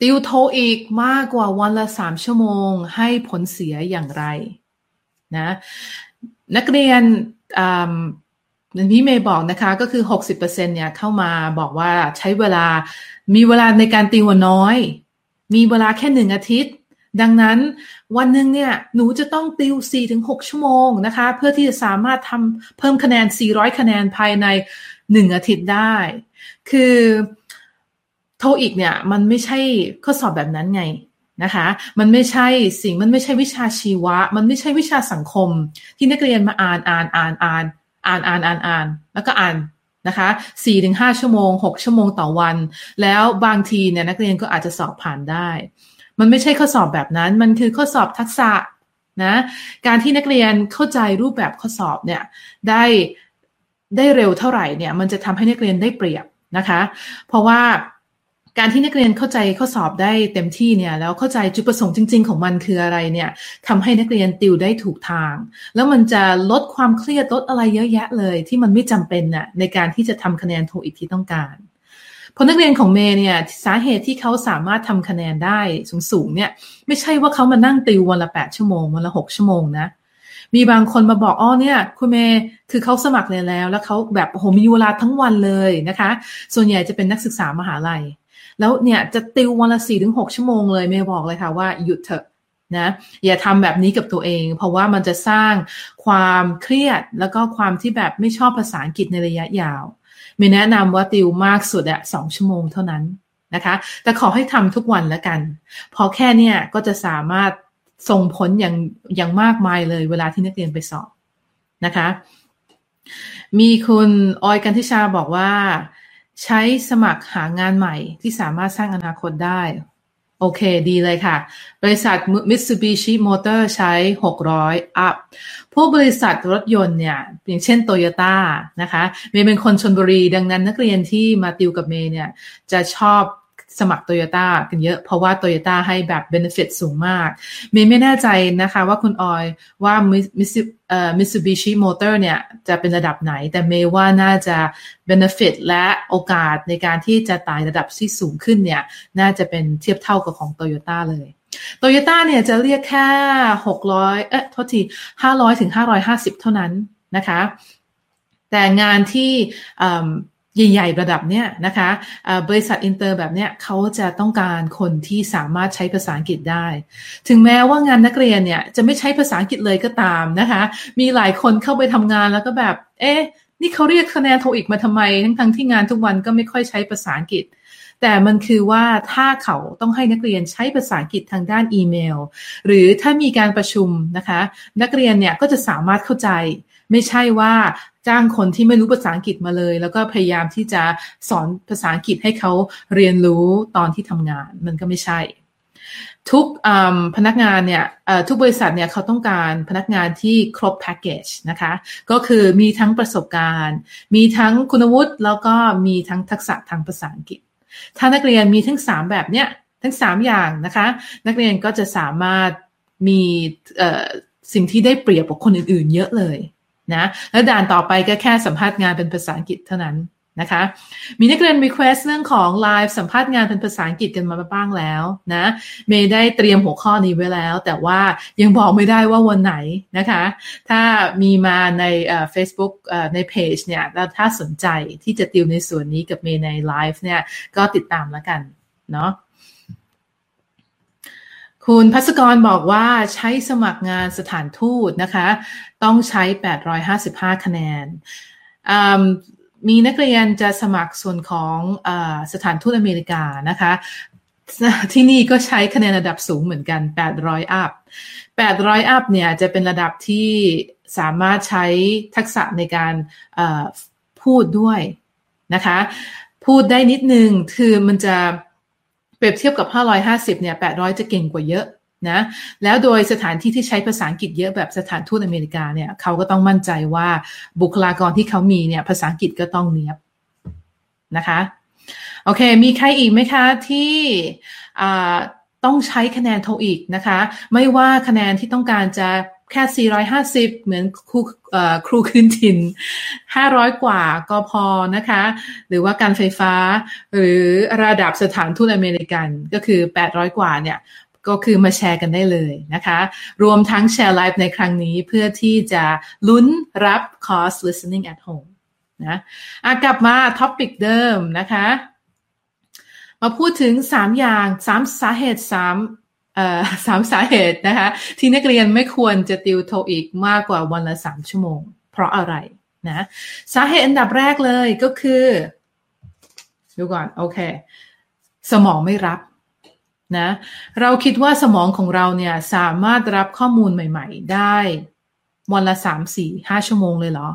ติวโทอีกมากกว่าวันละสามชั่วโมงให้ผลเสียอย่างไรนะนักเรียนพี่เมย์บอกนะคะก็คือ 60%เนี่ยเข้ามาบอกว่าใช้เวลามีเวลาในการติวน้อย มีเวลาแค่หนึ่งอาทิตย์ ดังนั้นวันหนึ่งเนี่ยหนูจะต้องติว 4-6 ชั่วโมงนะคะ เพื่อที่จะสามารถทำเพิ่มคะแนน 400 คะแนนภายใน 1 อาทิตย์ได้ คือ โทอีกเนี่ยมันไม่ใช่ข้อสอบแบบนั้นไงนะคะ มันไม่ใช่สิ่งมันไม่ใช่วิชาชีวะ มันไม่ใช่วิชาสังคม ที่นักเรียนมาอ่านอ่านอ่านอ่านอ่านอ่านอ่านอ่านแล้วก็อ่านนะคะสี่ถึงห้าชั่วโมงหกชั่วโมงต่อวัน แล้วบางทีเนี่ยนักเรียนก็อาจจะสอบผ่านได้ มันไม่ใช่ข้อสอบแบบนั้น มันคือข้อสอบทักษะนะการที่นักเรียนเข้าใจรูปแบบข้อสอบเนี่ยได้ได้เร็วเท่าไหร่เนี่ยมันจะทำให้นักเรียนได้เปรียบนะคะ เพราะว่า การที่นักเรียนเข้าใจข้อสอบได้เต็มที่เนี่ยแล้วเข้าใจจุดประสงค์จริง ๆ ของมันคืออะไรเนี่ยทำให้นักเรียนติวได้ถูกทาง แล้วมันจะลดความเครียดลดอะไรเยอะแยะเลย ที่มันไม่จำเป็นน่ะในการที่จะทำคะแนนโทอีกที่ต้องการเพราะนักเรียนของเมย์เนี่ยสาเหตุที่เขาสามารถทำคะแนนได้สูงๆเนี่ยไม่ใช่ว่าเขามานั่งติววันละแปดชั่วโมงวันละหกชั่วโมงนะมีบางคนมาบอกอ๋อเนี่ยคุณเมย์คือเขาสมัครเรียนแล้ว แล้วเขาแบบโหมีเวลาทั้งวันเลยนะคะ ส่วนใหญ่จะเป็นนักศึกษามหาลัย แล้วเนี่ยจะติววันละสี่ถึงหกชั่วโมงเลยเมย์บอกเลยค่ะว่าหยุดเถอะนะอย่าทำแบบนี้กับตัวเอง เพราะว่ามันจะสร้างความเครียดแล้วก็ความที่แบบไม่ชอบภาษาอังกฤษในระยะยาวเมย์แนะนำว่าติวมากสุดอะสองชั่วโมงเท่านั้นนะคะ แต่ขอให้ทำทุกวันแล้วกันพอแค่เนี่ยก็จะสามารถส่งผลอย่างอย่างมากมายเลยเวลาที่นักเรียนไปสอบนะคะ มีคุณออยกันทิชาบอกว่า ใช้สมัครหางานใหม่ที่สามารถสร้างอนาคตได้ โอเค ดีเลยค่ะ บริษัท Mitsubishi Motor ใช้ 600อัพพวกบริษัทรถยนต์เนี่ย อย่างเช่นโตโยต้านะคะ เมย์เป็นคนชนบุรี ดังนั้นนักเรียนที่มาติวกับเมย์เนี่ย จะชอบ สมัครโตโยต้ากันเยอะ เพราะว่าโตโยต้าให้แบบ benefit สูงมากเมย์ไม่แน่ใจนะคะว่าคุณออยว่ามิสซูบิชิมอเตอร์เนี่ยจะเป็นระดับไหน แต่เมย์ว่าน่าจะ benefit และโอกาสในการที่จะไต่ระดับที่สูงขึ้นเนี่ยน่าจะเป็นเทียบเท่ากับของโตโยต้าเลยโตโยต้าเนี่ยจะเรียกแค่ 600 เอ๊ะโทษที 500 ถึง 550 เท่านั้นนะคะ แต่งานที่ ใหญ่ๆระดับเนี้ยนะคะบริษัทอินเตอร์แบบเนี้ยเขาจะต้องการคนที่สามารถใช้ภาษาอังกฤษได้ ถึงแม้ว่างานนักเรียนเนี่ยจะไม่ใช้ภาษาอังกฤษเลยก็ตามนะคะ มีหลายคนเข้าไปทำงานแล้วก็แบบ เอ๊ะนี่เขาเรียกคะแนนโทอีกมาทำไม ทั้งๆที่งานทุกวันก็ไม่ค่อยใช้ภาษาอังกฤษแต่มันคือว่าถ้าเขาต้องให้นักเรียนใช้ภาษาอังกฤษทางด้านอีเมล หรือถ้ามีการประชุมนะคะ นักเรียนเนี่ยก็จะสามารถเข้าใจ ไม่ใช่ว่าจ้างคนที่ไม่รู้ภาษาอังกฤษมาเลย แล้วก็พยายามที่จะสอนภาษาอังกฤษให้เขาเรียนรู้ตอนที่ทำงาน มันก็ไม่ใช่ ทุกพนักงานเนี่ยทุกบริษัทเนี่ยเขาต้องการพนักงานที่ครบแพ็กเกจนะคะ ก็คือมีทั้งประสบการณ์ มีทั้งคุณวุฒิแล้วก็มีทั้งทักษะทางภาษาอังกฤษ ถ้านักเรียนมีทั้งสามแบบเนี้ยทั้งสามอย่างนะคะ นักเรียนก็จะสามารถมีสิ่งที่ได้เปรียบกว่าคนอื่น ๆ เยอะเลย นะแล้วด่านต่อไปก็แค่สัมภาษณ์งานเป็นภาษาอังกฤษเท่านั้นนะคะมีนักเรียน request เรื่องของไลฟ์สัมภาษณ์งานเป็นภาษาอังกฤษกันมาบ้างแล้วนะเมย์ได้เตรียมหัวข้อนี้ไว้แล้ว แต่ว่ายังบอกไม่ได้ว่าวันไหนนะคะ ถ้ามีมาใน Facebook ในเพจเนี่ยแล้วถ้าสนใจที่จะติวในส่วนนี้กับเมย์ในไลฟ์เนี่ยก็ติดตามแล้วกันเนาะ คุณพัศกรบอกว่าใช้สมัครงานสถานทูตนะคะ ต้องใช้ 855 คะแนน มีนักเรียนจะสมัครส่วนของอสถานทูตอเมริกานะคะ ที่นี่ก็ใช้คะแนนระดับสูงเหมือนกัน 800 up 800 up เนี่ยจะเป็นระดับที่สามารถใช้ทักษะในการพูดด้วยนะคะ พูดได้นิดนึงคือมันจะ เปรียบเทียบกับ 550 เนี่ย 800 จะเก่งกว่าเยอะนะแล้วโดยสถานที่ที่ใช้ภาษาอังกฤษเยอะแบบสถานทูตอเมริกาเนี่ยเขาก็ต้องมั่นใจว่าบุคลากรที่เขามีเนี่ยภาษาอังกฤษก็ต้องเนียบนะคะโอเค มีใครอีกไหมคะที่ต้องใช้คะแนนโทอีกนะคะ ไม่ว่าคะแนนที่ต้องการจะ แค่ 450 เหมือนครูครูคืนถิ่น 500 กว่าก็พอนะคะ หรือว่าการไฟฟ้า หรือระดับสถานทูตอเมริกันก็คือ 800 กว่าเนี่ยก็คือมาแชร์กันได้เลยนะคะ รวมทั้งแชร์ไลฟ์ในครั้งนี้เพื่อที่จะลุ้นรับคอร์ส listening at home นะคะกลับมา topic เดิมนะคะ มาพูดถึง 3 อย่าง 3 สาเหตุ 3 สามสาเหตุนะคะที่นักเรียนไม่ควรจะติวโทอีกมากกว่าวันละสามชั่วโมง เพราะอะไรนะสาเหตุอันดับแรกเลยก็คือดูก่อนโอเค สมองไม่รับนะเราคิดว่าสมองของเราเนี่ยสามารถรับข้อมูลใหม่ ๆ ได้ วันละสามสี่ห้าชั่วโมงเลยเหรอ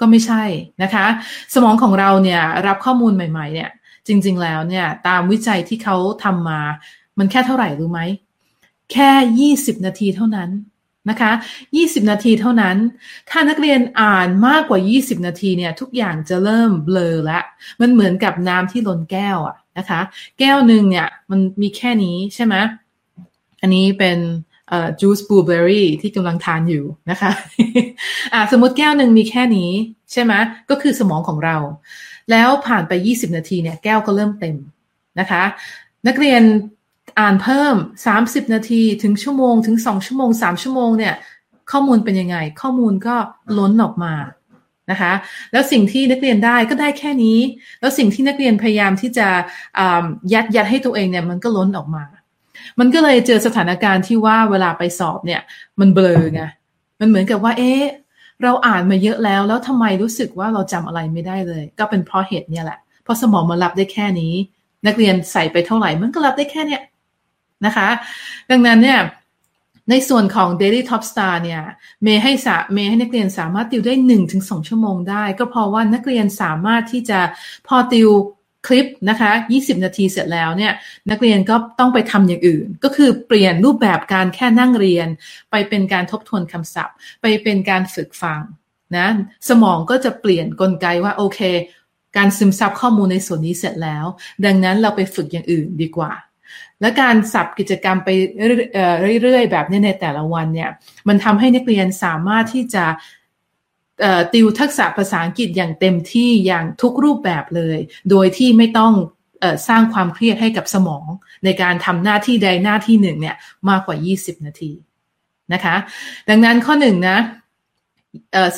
ก็ไม่ใช่นะคะ สมองของเราเนี่ยรับข้อมูลใหม่ ๆ เนี่ย จริง ๆ แล้วเนี่ย ตามวิจัยที่เขาทำมา มันแค่เท่าไหร่รู้ไหม แค่ 20 นาทีเท่านั้นนะคะ 20 นาทีเท่านั้น ถ้านักเรียนอ่านมากกว่า 20 นาทีเนี่ยทุกอย่างจะเริ่มเบลอละ มันเหมือนกับน้ำที่ล้นแก้วอะนะคะ แก้วหนึ่งเนี่ยมันมีแค่นี้ใช่ไหมอันนี้เป็นจูสบลูเบอร์รี่ที่กำลังทานอยู่นะคะะสมมติแก้วหนึ่งมีแค่นี้ใช่ไหมก็คือสมองของเรา แล้วผ่านไป 20 นาทีเนี่ยแก้วก็เริ่มเต็มนะคะ นักเรียน อ่านเพิ่ม 30 นาทีถึงชั่วโมงถึง 2 ชั่วโมง 3 ชั่วโมงเนี่ยข้อมูลเป็นยังไง ข้อมูลก็ล้นออกมานะคะ แล้วสิ่งที่นักเรียนได้ก็ได้แค่นี้ แล้วสิ่งที่นักเรียนพยายามที่จะยัดยัดให้ตัวเองเนี่ยมันก็ล้นออกมา มันก็เลยเจอสถานการณ์ที่ว่าเวลาไปสอบเนี่ยมันเบลอไงมันเหมือนกับว่าเอ๊ะเราอ่านมาเยอะแล้ว แล้วทำไมรู้สึกว่าเราจำอะไรไม่ได้เลย ก็เป็นเพราะเหตุเนี่ยแหละเพราะสมองมันรับได้แค่นี้ นักเรียนใส่ไปเท่าไหร่มันก็รับได้แค่เนี้ย นะคะ ดังนั้นเนี่ยในส่วนของ Daily Top Star เนี่ยเมย์ให้สาเมย์ให้นักเรียนสามารถติวได้ 1-2ถึงชั่วโมงได้ ก็เพราะว่านักเรียนสามารถที่จะพอติวคลิปนะคะ 20 นาทีเสร็จแล้วเนี่ยนักเรียนก็ต้องไปทำอย่างอื่น ก็คือเปลี่ยนรูปแบบการแค่นั่งเรียน ไปเป็นการทบทวนคำศัพท์ ไปเป็นการฝึกฟังนะสมองก็จะเปลี่ยนนกลไกว่าโอเค การซึมซับข้อมูลในส่วนนี้เสร็จแล้ว ดังนั้นเราไปฝึกอย่างอื่นดีกว่า และการสับกิจกรรมไปเรื่อยๆแบบนี้ในแต่ละวันเนี่ยมันทำให้นักเรียนสามารถที่จะติวทักษะภาษาอังกฤษอย่างเต็มที่อย่างทุกรูปแบบเลย โดยที่ไม่ต้องสร้างความเครียดให้กับสมอง ในการทำหน้าที่ใดหน้าที่หนึ่งเนี่ยมากกว่า 20 นาทีนะคะ ดังนั้นข้อหนึ่งนะ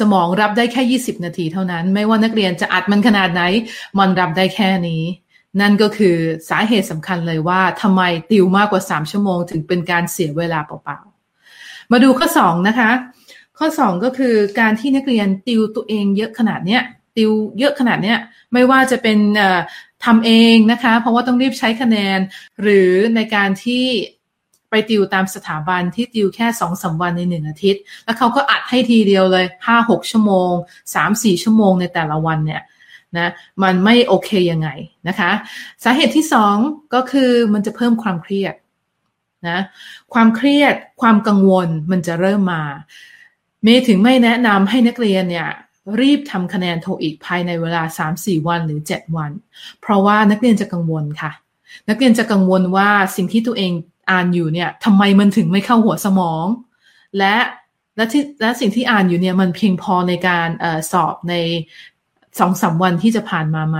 สมองรับได้แค่ 20 นาทีเท่านั้น ไม่ว่านักเรียนจะอัดมันขนาดไหน มันรับได้แค่นี้ นั่นก็คือสาเหตุสำคัญเลยว่าทำไมติวมากกว่า 3 ชั่วโมง ถึงเป็นการเสียเวลาเปล่าๆ มาดูข้อ 2 นะคะ ข้อ 2 ก็คือการที่นักเรียนติวตัวเองเยอะขนาดเนี้ยติวเยอะขนาดเนี้ยไม่ว่าจะเป็นทำเองนะคะ เพราะว่าต้องรีบใช้คะแนน หรือในการที่ไปติวตามสถาบันที่ติวแค่สองสาวันในหนึ่งอาทิตย์ แล้วเขาก็อัดให้ทีเดียวเลยห้าหกชั่วโมงสามสี่ชั่วโมงในแต่ละวันเนี่ย นะมันไม่โอเคยังไงนะคะ สาเหตุที่สองก็คือมันจะเพิ่มความเครียดนะความเครียดความกังวลมันจะเริ่มมา เมย์ถึงไม่แนะนำให้นักเรียนเนี่ยรีบทำคะแนนโทอีกภายในเวลา 3-4 วันหรือ 7 วัน เพราะว่านักเรียนจะกังวลค่ะ นักเรียนจะกังวลว่าสิ่งที่ตัวเองอ่านอยู่เนี่ยทำไมมันถึงไม่เข้าหัวสมอง และและที่และสิ่งที่อ่านอยู่เนี่ยมันเพียงพอในการออสอบใน สองสาวันที่จะผ่านมาไหม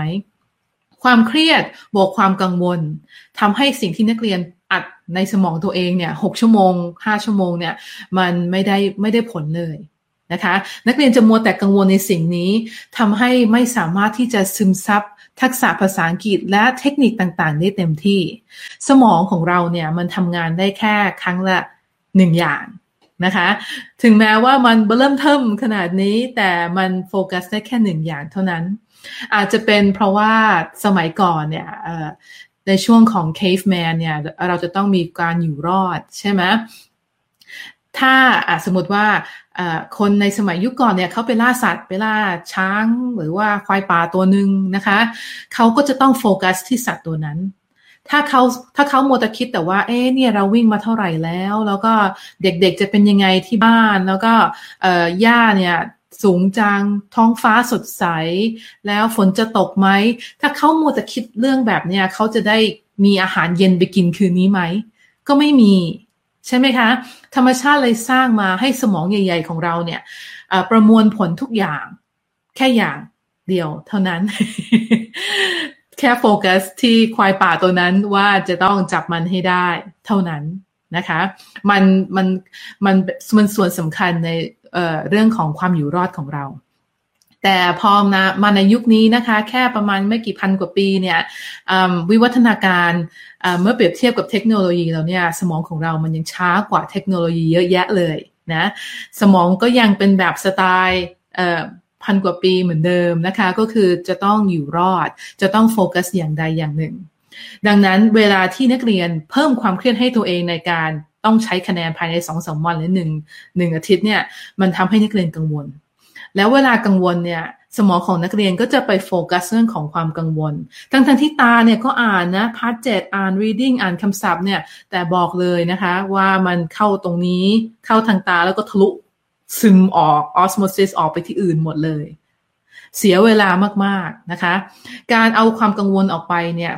ความเครียดบวกความกังวลทำให้สิ่งที่นักเรียนอัดในสมองตัวเองเนี่ยหกชั่วโมงห้าชั่วโมงเนี่ยมันไม่ได้ไม่ได้ผลเลยนะคะนักเรียนจะมัวแต่กังวลในสิ่งนี้ทำให้ไม่สามารถที่จะซึมซับทักษะภาษาอังกฤษและเทคนิคต่างๆ ได้เต็มที่ สมองของเราเนี่ยมันทำงานได้แค่ครั้งละหนึ่งอย่าง นะคะ ถึงแม้ว่ามันเริ่มเทิมขนาดนี้แต่มันโฟกัสได้แค่หนึ่งอย่างเท่านั้น อาจจะเป็นเพราะว่าสมัยก่อนเนี่ยในช่วงของ caveman เนี่ยเราจะต้องมีการอยู่รอดใช่ไหมถ้าสมมติว่าคนในสมัยยุคก่อนเนี่ยเขาไปล่าสัตว์ไปล่าช้างหรือว่าควายป่าตัวหนึ่งนะคะเขาก็จะต้องโฟกัสที่สัตว์ตัวนั้น ถ้าเขาถ้าเขาโมตคิดแต่ว่า เอ๊เนี่ยเราวิ่งมาเท่าไหร่แล้ว แล้วก็เด็กๆจะเป็นยังไงที่บ้าน แล้วก็เอ่อหญ้าเนี่ยสูงจังท้องฟ้าสดใส แล้วฝนจะตกไหม ถ้าเขาโมตคิดเรื่องแบบเนี้ยเขาจะได้มีอาหารเย็นไปกินคืนนี้ไหม ก็ไม่มีใช่ไหมคะ ธรรมชาติเลยสร้างมาให้สมองใหญ่ ๆ ของเราเนี่ยประมวลผลทุกอย่าง แค่อย่างเดียวเท่านั้น แค่โฟกัสที่ควายป่าตัวนั้นว่าจะต้องจับมันให้ได้เท่านั้นนะคะมันมันมันมันส่วนสำคัญในเเรื่องของความอยู่รอดของเรา แต่พอมามาในยุคนี้นะคะแค่ประมาณไม่กี่พันกว่าปีเนี่ยวิวัฒนาการเมื่อเปรียบเทียบกับเทคโนโลยีเราเนี่ยสมองของเรามันยังช้ากว่าเทคโนโลยีเยอะแยะเลยนะสมองก็ยังเป็นแบบสไตล์ พันกว่าปีเหมือนเดิมนะคะ ก็คือจะต้องอยู่รอด จะต้องโฟกัสอย่างใดอย่างหนึ่ง ดังนั้นเวลาที่นักเรียนเพิ่มความเครียดให้ตัวเองในการต้องใช้คะแนนภายในสองสามวันหรือหนึ่งหนึ่งอาทิตย์เนี่ยมันทำให้นักเรียนกังวล แล้วเวลากังวลเนี่ยสมองของนักเรียนก็จะไปโฟกัสเรื่องของความกังวล ทั้งทั้งที่ตาเนี่ยก็อ่านนะ part เจ็ดอ่าน reading อ่านคำศัพท์เนี่ยแต่บอกเลยนะคะว่ามันเข้าตรงนี้เข้าทางตาแล้วก็ทะลุ ซึมออกออสโมซิสออกไปที่อื่นหมดเลย เสียเวลามากๆนะคะ การเอาความกังวลออกไปเนี่ย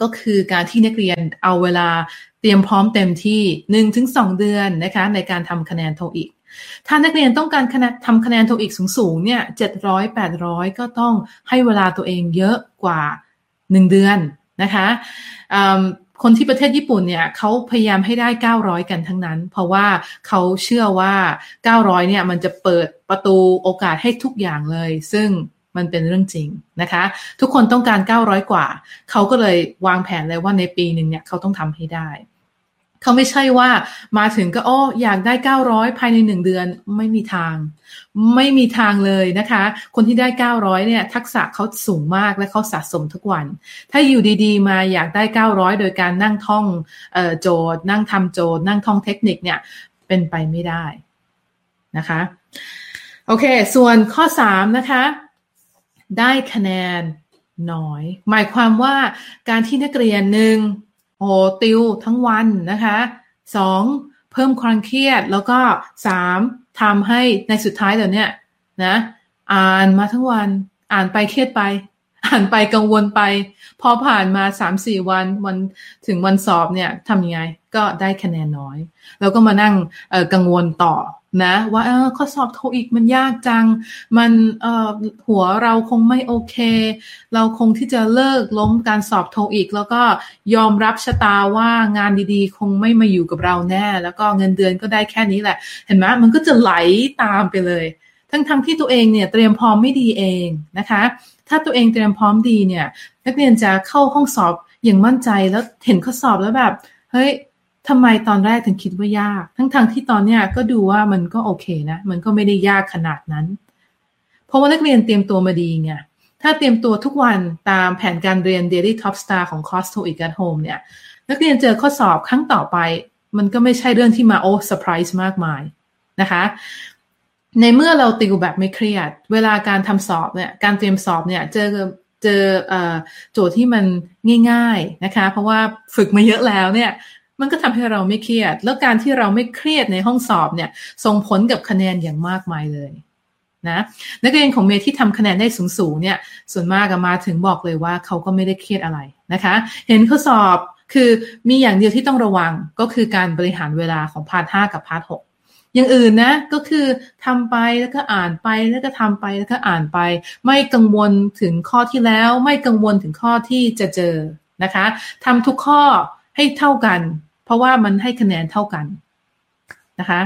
ก็คือการที่นักเรียนเอาเวลาเตรียมพร้อมเต็มที่หนึ่งถึงสองเดือนนะคะในการทำคะแนนโทอีก ถ้านักเรียนต้องการคะแนนทำคะแนนโทอีกสูงๆเนี่ยเจ็ดร้อยแปดร้อยก็ต้องให้เวลาตัวเองเยอะกว่าหนึ่งเดือนนะคะ คนที่ประเทศญี่ปุ่นเนี่ยเขาพยายามให้ได้ 900 กันทั้งนั้น เพราะว่าเขาเชื่อว่า 900 เนี่ยมันจะเปิดประตูโอกาสให้ทุกอย่างเลย ซึ่งมันเป็นเรื่องจริงนะคะ ทุกคนต้องการ 900 กว่า เขาก็เลยวางแผนเลยว่าในปีหนึ่งเนี่ยเขาต้องทำให้ได้ เขาไม่ใช่ว่ามาถึงก็อ้ออยากได้ 900 ภายในหนึ่งเดือนไม่มีทาง ไม่มีทางเลยนะคะ คนที่ได้ 900 เนี่ย ทักษะเขาสูงมากและเขาสะสมทุกวัน ถ้าอยู่ดีๆ มาอยากได้ 900 โดยการนั่งท่องโจทย์ นั่งทำโจทย์ นั่งท่องเทคนิคเนี่ย เป็นไปไม่ได้นะคะ โอเค ส่วนข้อ 3 นะคะ ได้คะแนนน้อย หมายความว่าการที่นักเรียนหนึ่ง โอ้ติวทั้งวันนะคะสองเพิ่มความเครียดแล้วก็สามทำให้ในสุดท้ายเดี๋ยวนี้นะอ่านมาทั้งวันอ่านไปเครียดไป อ่านไปกังวลไป พอผ่านมาสามสี่วันวันถึงวันสอบเนี่ยทำยังไง ก็ได้คะแนนน้อย แล้วก็มานั่งกังวลต่อ นะ ว่าเออข้อสอบโทอีกมันยากจัง มันเออหัวเราคงไม่โอเค เราคงที่จะเลิกล้มการสอบโทอีก แล้วก็ยอมรับชะตาว่างานดีๆ คงไม่มาอยู่กับเราแน่ แล้วก็เงินเดือนก็ได้แค่นี้แหละ เห็นไหมมันก็จะไหลตามไปเลย ทั้งๆทที่ตัวเองเนี่ยเตรียมพร้อมไม่ดีเองนะคะ ถ้าตัวเองเตรียมพร้อมดีเนี่ย นักเรียนจะเข้าห้องสอบอย่างมั่นใจแล้วเห็นข้อสอบแล้วแบบเฮ้ย ทำไมตอนแรกถึงคิดว่ายาก ทั้งๆทที่ตอนเนี้ยก็ดูว่ามันก็โอเคนะ มันก็ไม่ได้ยากขนาดนั้น เพราะว่านักเรียนเตรียมตัวมาดีไงถ้าเตรียมตัวทุกวันตามแผนการเรียน Daily Top Star ของ c o s t o i c at Home เนี่ย นักเรียนเจอข้อสอบครั้งต่อไป มันก็ไม่ใช่เรื่องที่มาโอ้เซอร์ไพรส์มากมายนะคะในเมื่อเราติวแบบไม่เครียด เวลาการทำสอบเนี่ย การเตรียมสอบเนี่ย เจอเจอโจทย์ที่มันง่าย ๆนะคะ เพราะว่าฝึกมาเยอะแล้วเนี่ย มันก็ทำให้เราไม่เครียด แล้วการที่เราไม่เครียดในห้องสอบเนี่ย ส่งผลกับคะแนนอย่างมากมายเลยนะนักเรียนของเมย์ที่ทำคะแนนได้สูงๆเนี่ยส่วนมากมาถึงบอกเลยว่าเขาก็ไม่ได้เครียดอะไรนะคะ เห็นข้อสอบคือมีอย่างเดียวที่ต้องระวังก็คือการบริหารเวลาของ part ห้ากับ part หกอย่างอื่นนะก็คือทำไปแล้วก็อ่านไปแล้วก็ทำไปแล้วก็อ่านไป ไม่กังวลถึงข้อที่แล้ว ไม่กังวลถึงข้อที่จะเจอนะคะทำทุกข้อให้เท่ากัน เพราะว่ามันให้คะแนนเท่ากันนะคะ